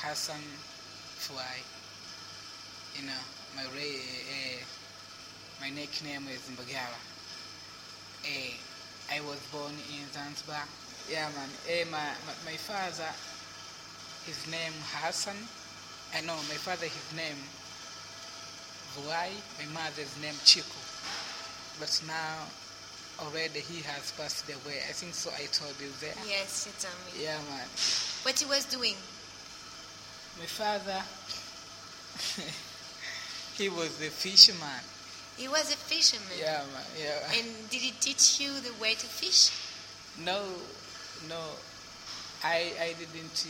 Hassan Fly. You know, my uh, my nickname is Mbagala. Uh, I was born in Zanzibar. Yeah, man. Uh, my, my, my father, his name Hassan. I know my father, his name Vuai. My mother's name Chiku. But now, already he has passed away. I think so. I told you there. Yes, you told me. Yeah, man. What he was doing? My father, he was a fisherman. He was a fisherman. Yeah, man. Yeah. And did he teach you the way to fish? No, no. I I didn't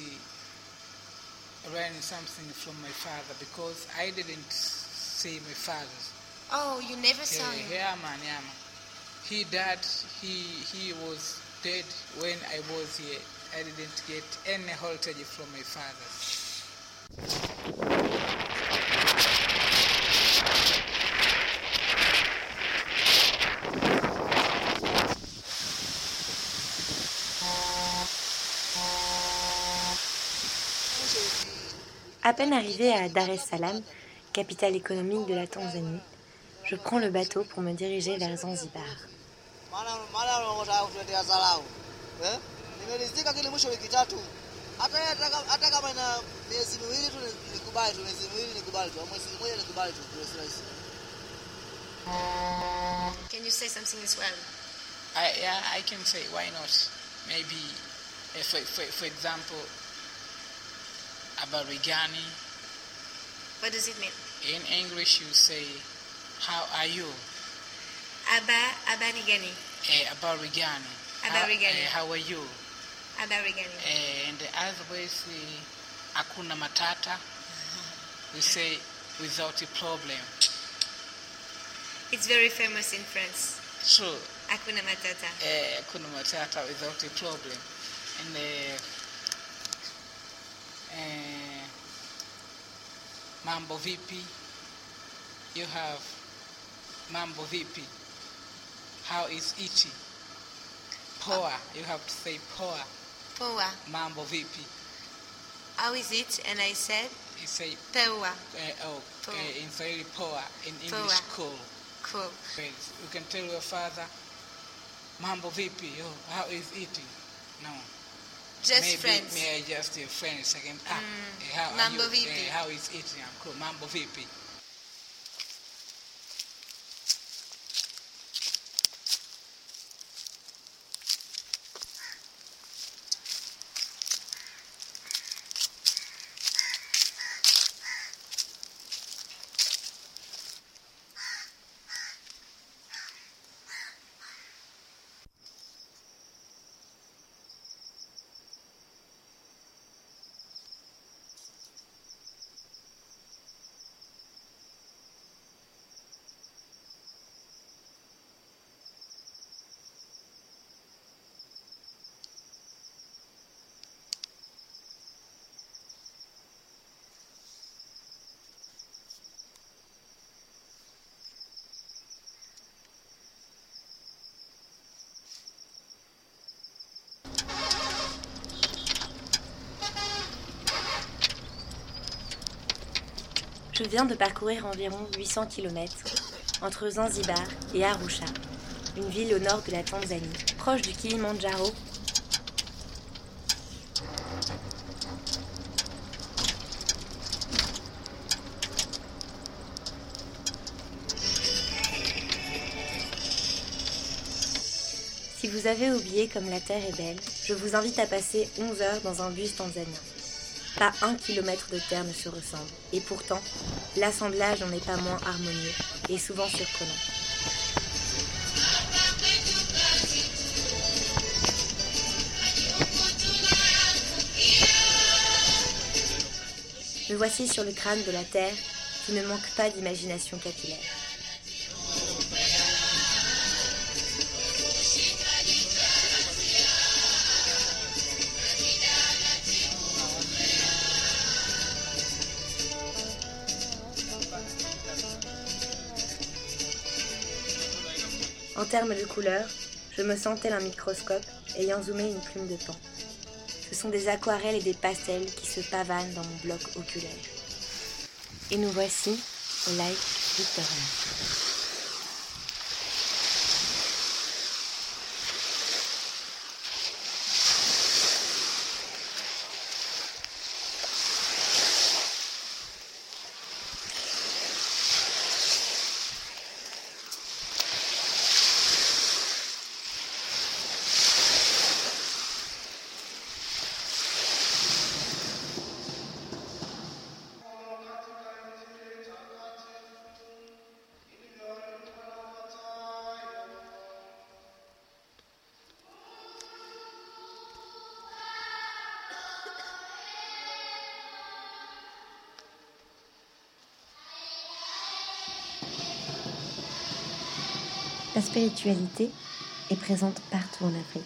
learn something from my father because I didn't see my father. Oh, you never saw Yeah, him. yeah, man. Yeah, man. He died. He he was dead when I was here. I didn't get any heritage from my father. À peine arrivé à Dar es Salaam, capitale économique de la Tanzanie, je prends le bateau pour me diriger vers Zanzibar. Maana maana unataka kutuletea dharau eh? Nimelizika kile mwisho wiki tatu, hata hata kama- ina miezi miwili tu nikubali tu, miezi miwili nikubali tu, mwezi mmoja nikubali tu, ndio si. Can you say something as well? I, yeah, I can say why not? Maybe, uh, for, for, for example, abarigani. What does it mean? In English, you say, "How are you?" Aba Abanigani. Uh, abarigani. Abarigani. How, uh, how are you? Abarigani. Uh, and other way say, "Akuna matata." We say, "Without a problem." It's very famous in France. True. Hakuna Matata. uh, kuna matata without a problem. And uh, uh, mambo vipi, you have mambo vipi. How is it? Poa, you have to say poa. Poa. Mambo vipi. How is it? And I said You say Poa. uh, oh Poa. uh, in Swahili poa, in English Poa. cool. Cool. Friends, you can tell your father mambo vipi. Oh, how is eating? No. Just Maybe friends. I just a friend second. Ah, Mm. eh, how Mambo are you? vipi? Eh, how is it? I'm cool. Mambo vipi? Je viens de parcourir environ 800 km entre Zanzibar et Arusha, une ville au nord de la Tanzanie, proche du Kilimandjaro. Si vous avez oublié comme la Terre est belle, je vous invite à passer 11 heures dans un bus tanzanien. Pas un kilomètre de terre ne se ressemble. Et pourtant, l'assemblage n'en est pas moins harmonieux et souvent surprenant. Me voici sur le crâne de la Terre qui ne manque pas d'imagination capillaire. Termes de couleur, je me tel un microscope ayant zoomé une plume de pan. ce sont des aquarelles et des pastels qui se pavanent dans mon bloc oculaire. Et nous voici au lac Victoria. Spiritualité est présente partout en Afrique.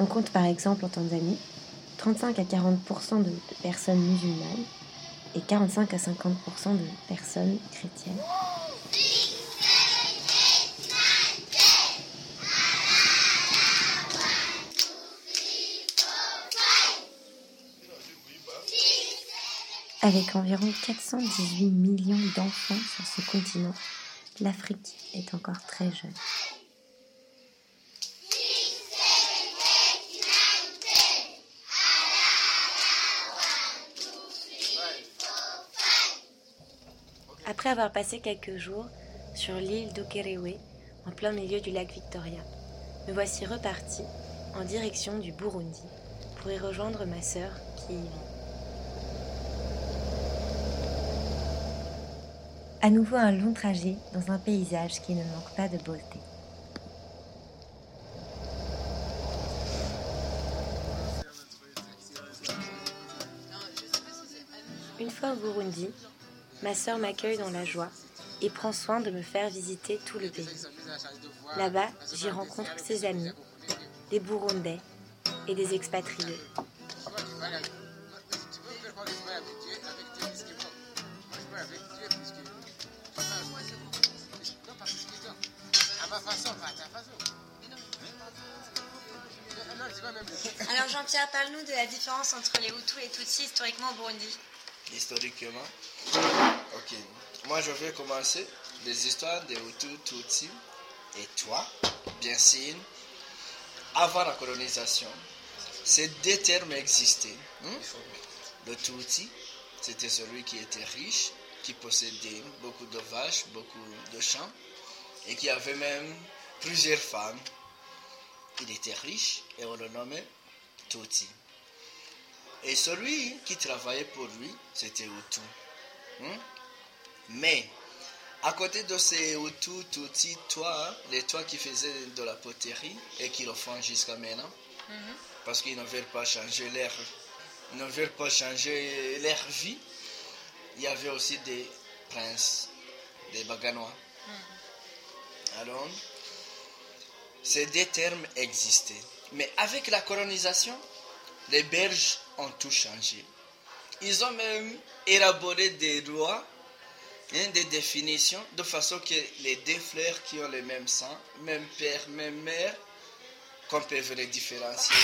On compte par exemple en Tanzanie 35 à 40% de personnes musulmanes et 45 à 50% de personnes chrétiennes. Avec environ 418 millions d'enfants sur ce continent, l'Afrique est encore très jeune. Après avoir passé quelques jours sur l'île d'Okerewe, en plein milieu du lac Victoria, me voici reparti en direction du Burundi pour y rejoindre ma sœur qui y vit. À nouveau un long trajet dans un paysage qui ne manque pas de beauté. Une fois au Burundi, ma sœur m'accueille dans la joie et prend soin de me faire visiter tout le pays. Là-bas, j'y rencontre ses amis, des Burundais et des expatriés. Alors Jean-Pierre, parle-nous de la différence entre les Hutus et les Tutsis historiquement au Burundi. Historiquement. Ok. Moi, je vais commencer les histoires des Hutus, Tutsis et toi, bien sûr. Avant la colonisation, ces deux termes existaient. hein? Le Tutsi, c'était celui qui était riche, qui possédait beaucoup de vaches, beaucoup de champs, et qui avait même plusieurs femmes. Il était riche et on le nommait Tutsi. Et celui qui travaillait pour lui, c'était Hutu. Hein? Mais, à côté de ces Hutu, Tutsi, toi, les toi qui faisaient de la poterie et qui le font jusqu'à maintenant, parce qu'ils ne veulent pas changer leur, ils ne veulent pas changer leur vie, il y avait aussi des princes, des baganois. Alors, ces deux termes existaient. Mais avec la colonisation, les Belges ont tout changé. Ils ont même élaboré des lois, hein, des définitions, de façon que les deux frères qui ont le même sang, même père, même mère, qu'on peut les différencier.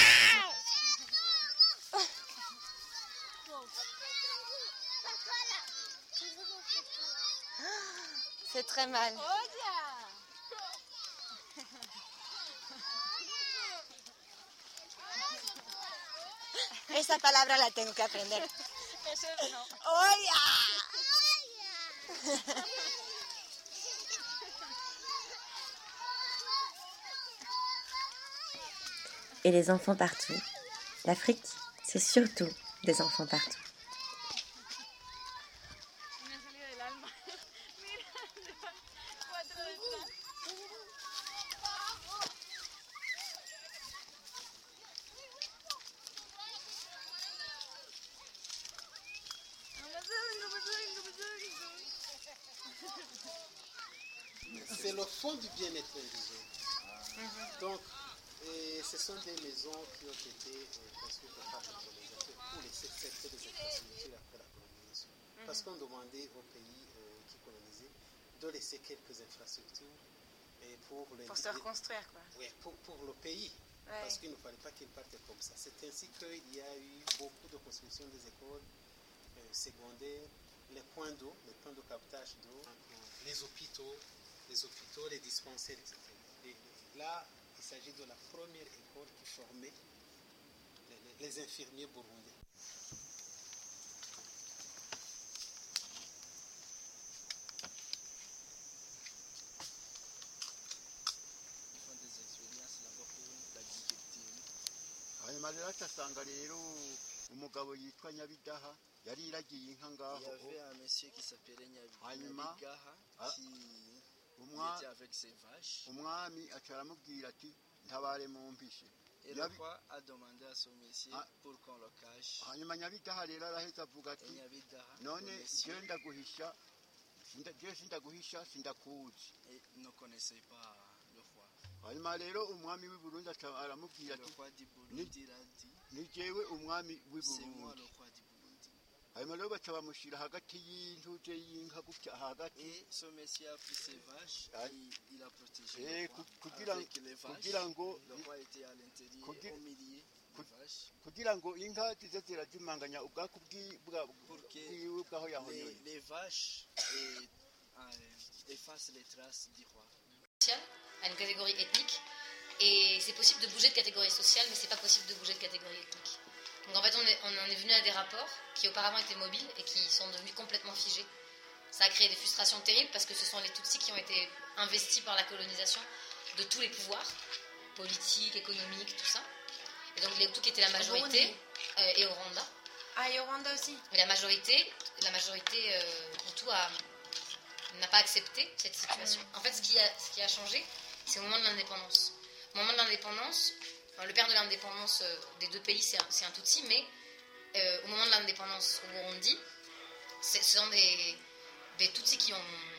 C'est très mal. Esa palabra la tengo que aprender. ¡Oya! Et les enfants partout. L'Afrique, c'est surtout des enfants partout. C'est le fond du bien-être indigène. Donc, et ce sont des maisons qui ont été euh, construites par les colonisateurs pour laisser des infrastructures après la colonisation. Parce qu'on demandait aux pays euh, qui colonisaient de laisser quelques infrastructures et pour, les- Pour se reconstruire, quoi. Pour, pour le pays. parce qu'il ne fallait pas qu'ils partent comme ça. C'est ainsi qu'il y a eu beaucoup de construction des écoles euh, secondaires, les points d'eau, les points de captage d'eau, les hôpitaux, les hôpitaux, les dispensaires, etc. Et là, il s'agit de la première école qui formait les, les infirmiers burundais. font des expériences là-bas pour l'agriculture. hanyuma rero agasanga rero umugabo yitwa nyabidaha yari iragiye inka Il y ngaho avait un monsieur qui s'appelait Nyabi- Hanyuma, umwami aca aramubwira ati ntabare mwumvishe hanyuma nyabidaha rero araheza avuga ati none genda guhisha byose ndaguhisha sindakuzi hanyuma rero umwami w'i burundi aramubwira ati ni jyewe umwami w'i burundi le roi du Burundi. hanyuma rero baca bamushyira hagati y'intuze y'inka gutya hagati Et ce monsieur a pris ses vaches, Ah. il, il a protégé Eh, le roi ku- kugira- ngo- Le roi était à l'intérieur, kugira- ngo inka zize zirazimanganya ubwaku bwiwe bwaho Les, yahonyoye les vaches effacent les traces du roi. sociale à une catégorie ethnique. Et c'est possible de bouger de catégorie sociale, mais c'est pas possible de bouger de catégorie ethnique. Donc en fait, on, est- on en est venu à des rapports qui auparavant étaient mobiles et qui sont devenus complètement figés. Ça a créé des frustrations terribles parce que ce sont les Tutsis qui ont été investis par la colonisation de tous les pouvoirs, politiques, économiques, tout ça. Et donc les Hutus qui étaient la majorité, euh, et au Rwanda. Ah, et au Rwanda aussi la majorité, la majorité euh, Hutu a- n'a pas accepté cette situation. En fait, ce qui a, ce qui a changé, c'est au moment de l'indépendance. Au moment de l'indépendance, enfin, le père de l'indépendance euh, des deux pays, c'est un, un Tutsi, mais euh, au moment de l'indépendance au Burundi, ce sont des, des Tutsis qui ont.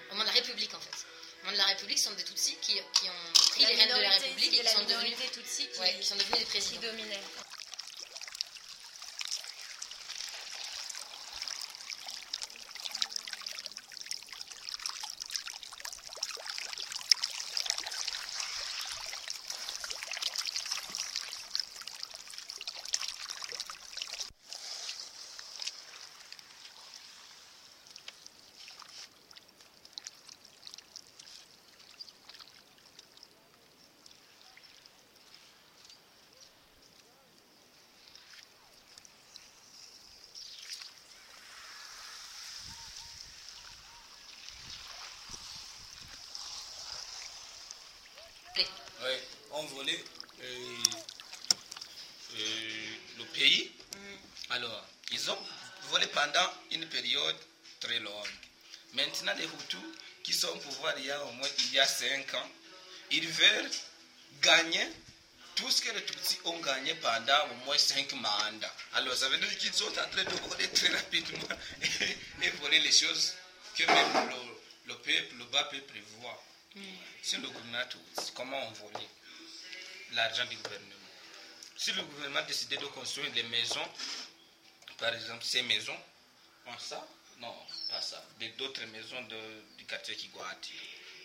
Au moment de la République, en fait. Au moment de la République, ce sont des Tutsis qui, qui ont pris La les rênes de la République et qui sont devenus, Tutsi qui, ouais, qui sont devenus des qui présidents. dominait. Oui, on volait euh, euh, le pays. Alors, ils ont volé pendant une période très longue. Maintenant, les Hutus qui sont au pouvoir il y a au moins il y a 5 ans, ils veulent gagner tout ce que les Tutsis ont gagné pendant au moins 5 mandats. Alors, ça veut dire qu'ils sont en train de voler très rapidement et, et voler les choses que même le, le peuple, le bas peuple voit. Si le gouvernement comment on volait l'argent du gouvernement? Si le gouvernement décidait de construire des maisons, par exemple ces maisons, en ça? Non, pas ça. D'autres maisons de- du quartier Kigwati.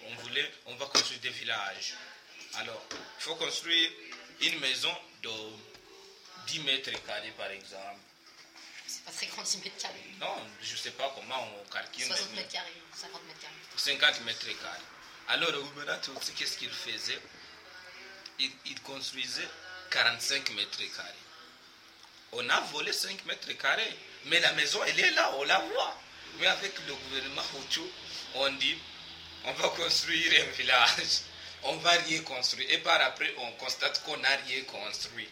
On voulait, on va construire des villages. Alors, il faut construire une maison de 10 mètres carrés, par exemple. C'est pas très grand, 10 mètres carrés. Non, je ne sais pas comment on calcule. 60 mais- mètres carrés, 50 mètres carrés. 50 mètres carrés. Alors, le gouvernement Tutsi, qu'est-ce qu'il faisait? Il, il construisait 45 mètres carrés. On a volé 5 mètres carrés, mais la maison, elle est là, on la voit. Mais avec le gouvernement Hutu, on dit, on va construire un village, on va rien construire. Et par après, on constate qu'on n'a rien construit.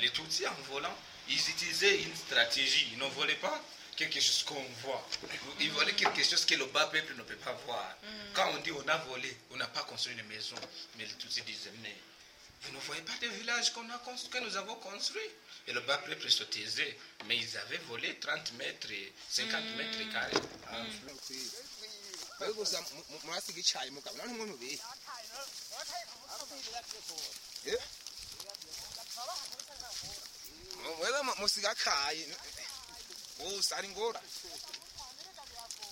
Les Tutsis, en volant, ils utilisaient une stratégie. Ils ne volaient pas quelque chose qu'on voit. Ils volaient quelque chose que le bas peuple ne peut pas voir. Quand on dit on a volé, on n'a pas construit une maison. Mais les Tutsis disaient, mais vous ne voyez pas des villages qu'on a construit, que nous avons construits. Et le bas peuple se taisait. Mais ils avaient volé 30 mètres, et 50 mètres carrés. wowe ari ingora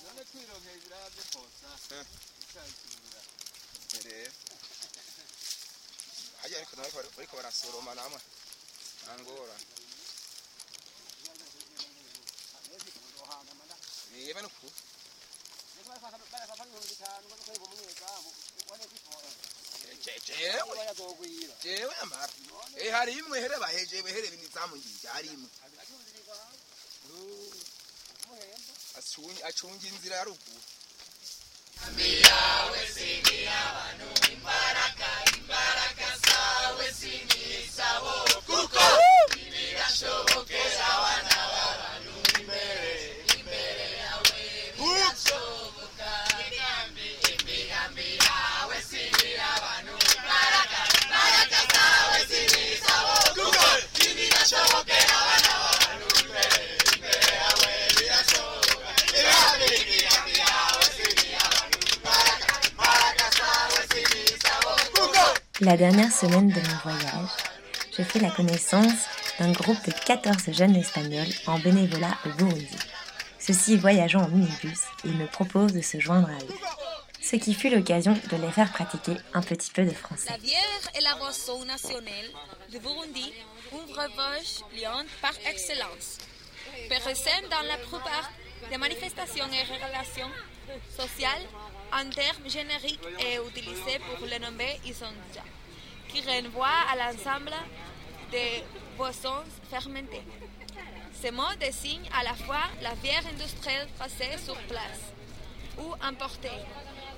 none twironke ibiraya byo kosa rero hajya ariko nawe bariko barasoroma namwe nta ngorane yeba no ku jewe amara hari imwe here bahejewe here binizamu ngije hari imwe acunga inzira ya ruguru. Yawe abantu imbaraga imbaraga zawe sinyisabo kuko birashoboka La dernière semaine de mon voyage, j'ai fait la connaissance d'un groupe de 14 jeunes espagnols en bénévolat au Burundi. Ceux-ci voyageant en minibus et me proposent de se joindre à eux. Ce qui fut l'occasion de les faire pratiquer un petit peu de français. Des manifestations et relations sociales, en termes génériques est utilisé pour le nommer Isonja, qui renvoie à l'ensemble des boissons fermentées. Ce mot désigne à la fois la bière industrielle passée sur place ou importée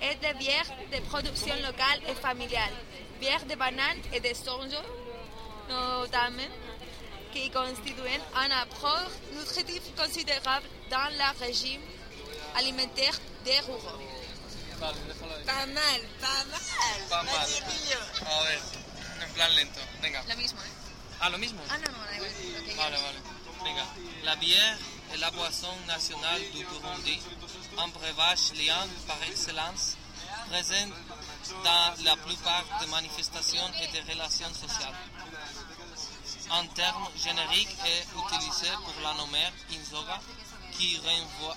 et des bières de production locale et familiale, bières de bananes et de sonjo, notamment, qui constituent un apport nutritif considérable dans le régime alimentaire des ruraux. Pas mal, pas mal. Pas mal. A ver, en plan lento. Venga. Lo mismo, ¿eh? Ah, lo mismo. Ah, no, no, da igual. Vale, vale. Venga. La bière est la boisson nationale du Burundi, un breuvage liant par excellence, présent dans la plupart des manifestations et des relations sociales. En termes génériques, est utilisé pour la nommer Inzoga, qui renvoie,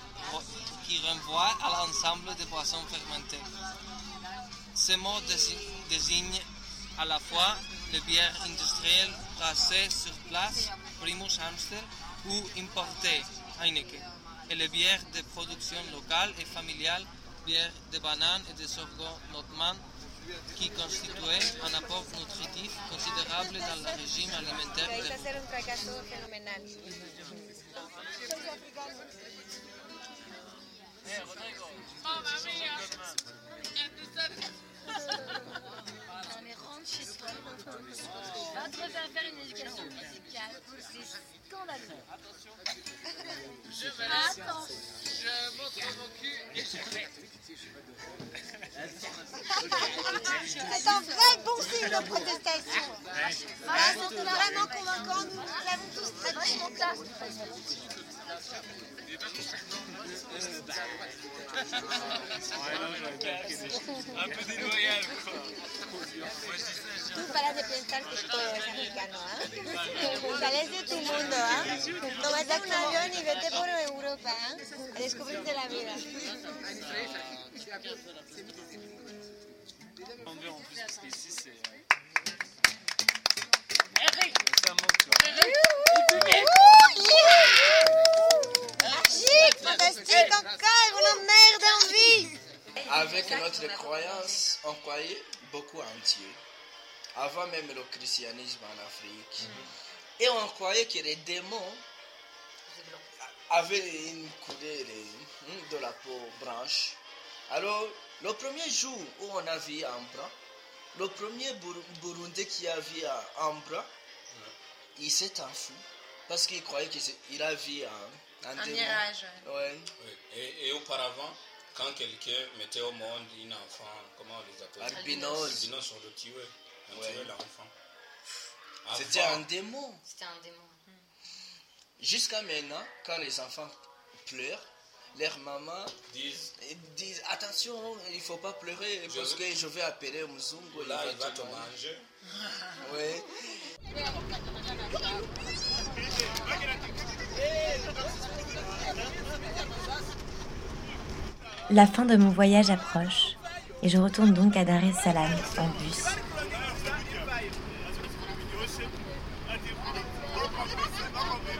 à l'ensemble des boissons fermentées. Ce mot dési- désigne à la fois les bières industrielles brassées sur place, Primus Amstel, ou importées, Heineken, et les bières de production locale et familiale, bières de bananes et de sorgho notman, qui constituaient un apport nutritif considérable dans le régime alimentaire Vais te refaire faire une éducation musicale. C'est scandaleux. Attends. C'est un vrai bon signe de protestation. Voilà, c'est vraiment convaincant. Nous, l'avons tous très. Un peu déloyal, quoi. Tú para de pensar que todo es americano, ¿ah? Sales de tu mundo, ¿ah? Tómate un avión y vete por Europa, ¿ah? Descubrirte la vida. Parce qu'ici, en vie. Avec notre croyance, on croyait beaucoup en Dieu. Avant même le christianisme en Afrique. Et on croyait que les démons avaient une couleur euh, de la peau blanche. Alors, le premier jour où on a vu Ambra, le premier Bur- Burundais qui a vu Ambra, il s'est enfui parce qu'il croyait qu'il a vu un, un Un démon. mirage, Ouais. Oui. Et, et auparavant, quand quelqu'un mettait au monde un enfant, comment on les appelle? Albinos. Albinos, on le tuait. On Ouais. tuait l'enfant. C'était un démon. C'était un démon. Jusqu'à maintenant, quand les enfants pleurent, leurs mamans disent, disent attention, il ne faut pas pleurer Je parce veux- que je vais appeler Muzungu. Là, il va te manger. Oui. La fin de mon voyage approche et je retourne donc à Dar es Salaam en bus.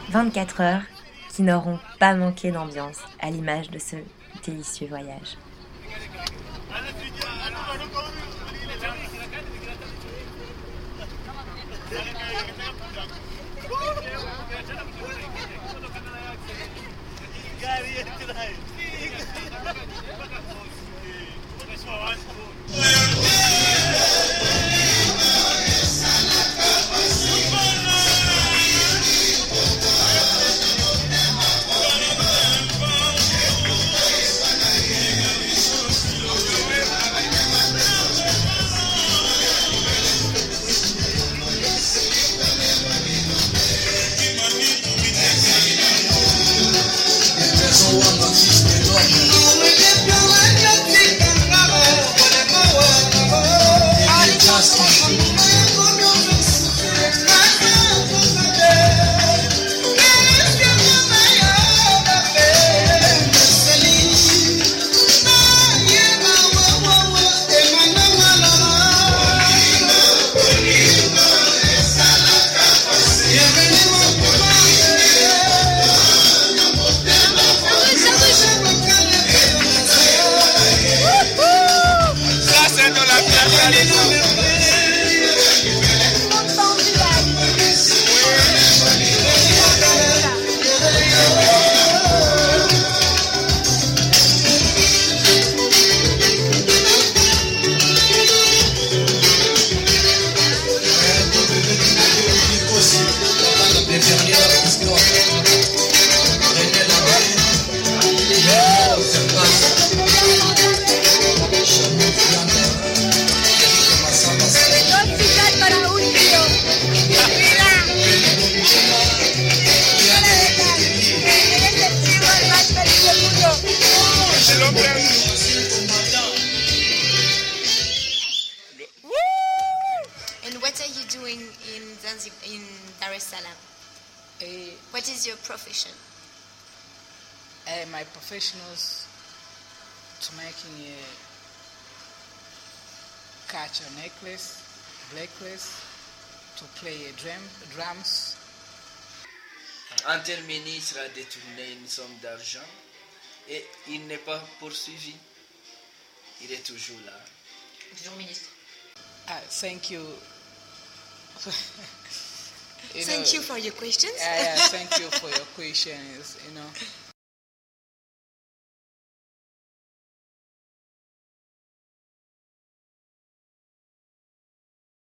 « 24 heures qui n'auront pas manqué d'ambiance à l'image de ce délicieux voyage. Ça, you doing in Zanzibar, in Dar es Salaam? what is your profession? Uh, my professionals to making a catch a necklace, necklace, to play a drum, drums. Un tel ministre a détourné une somme d'argent et il n'est pas poursuivi. Il est toujours là. Toujours ministre. Uh, thank you. Thank you for your questions. Yeah, yeah, thank you for your questions. You know,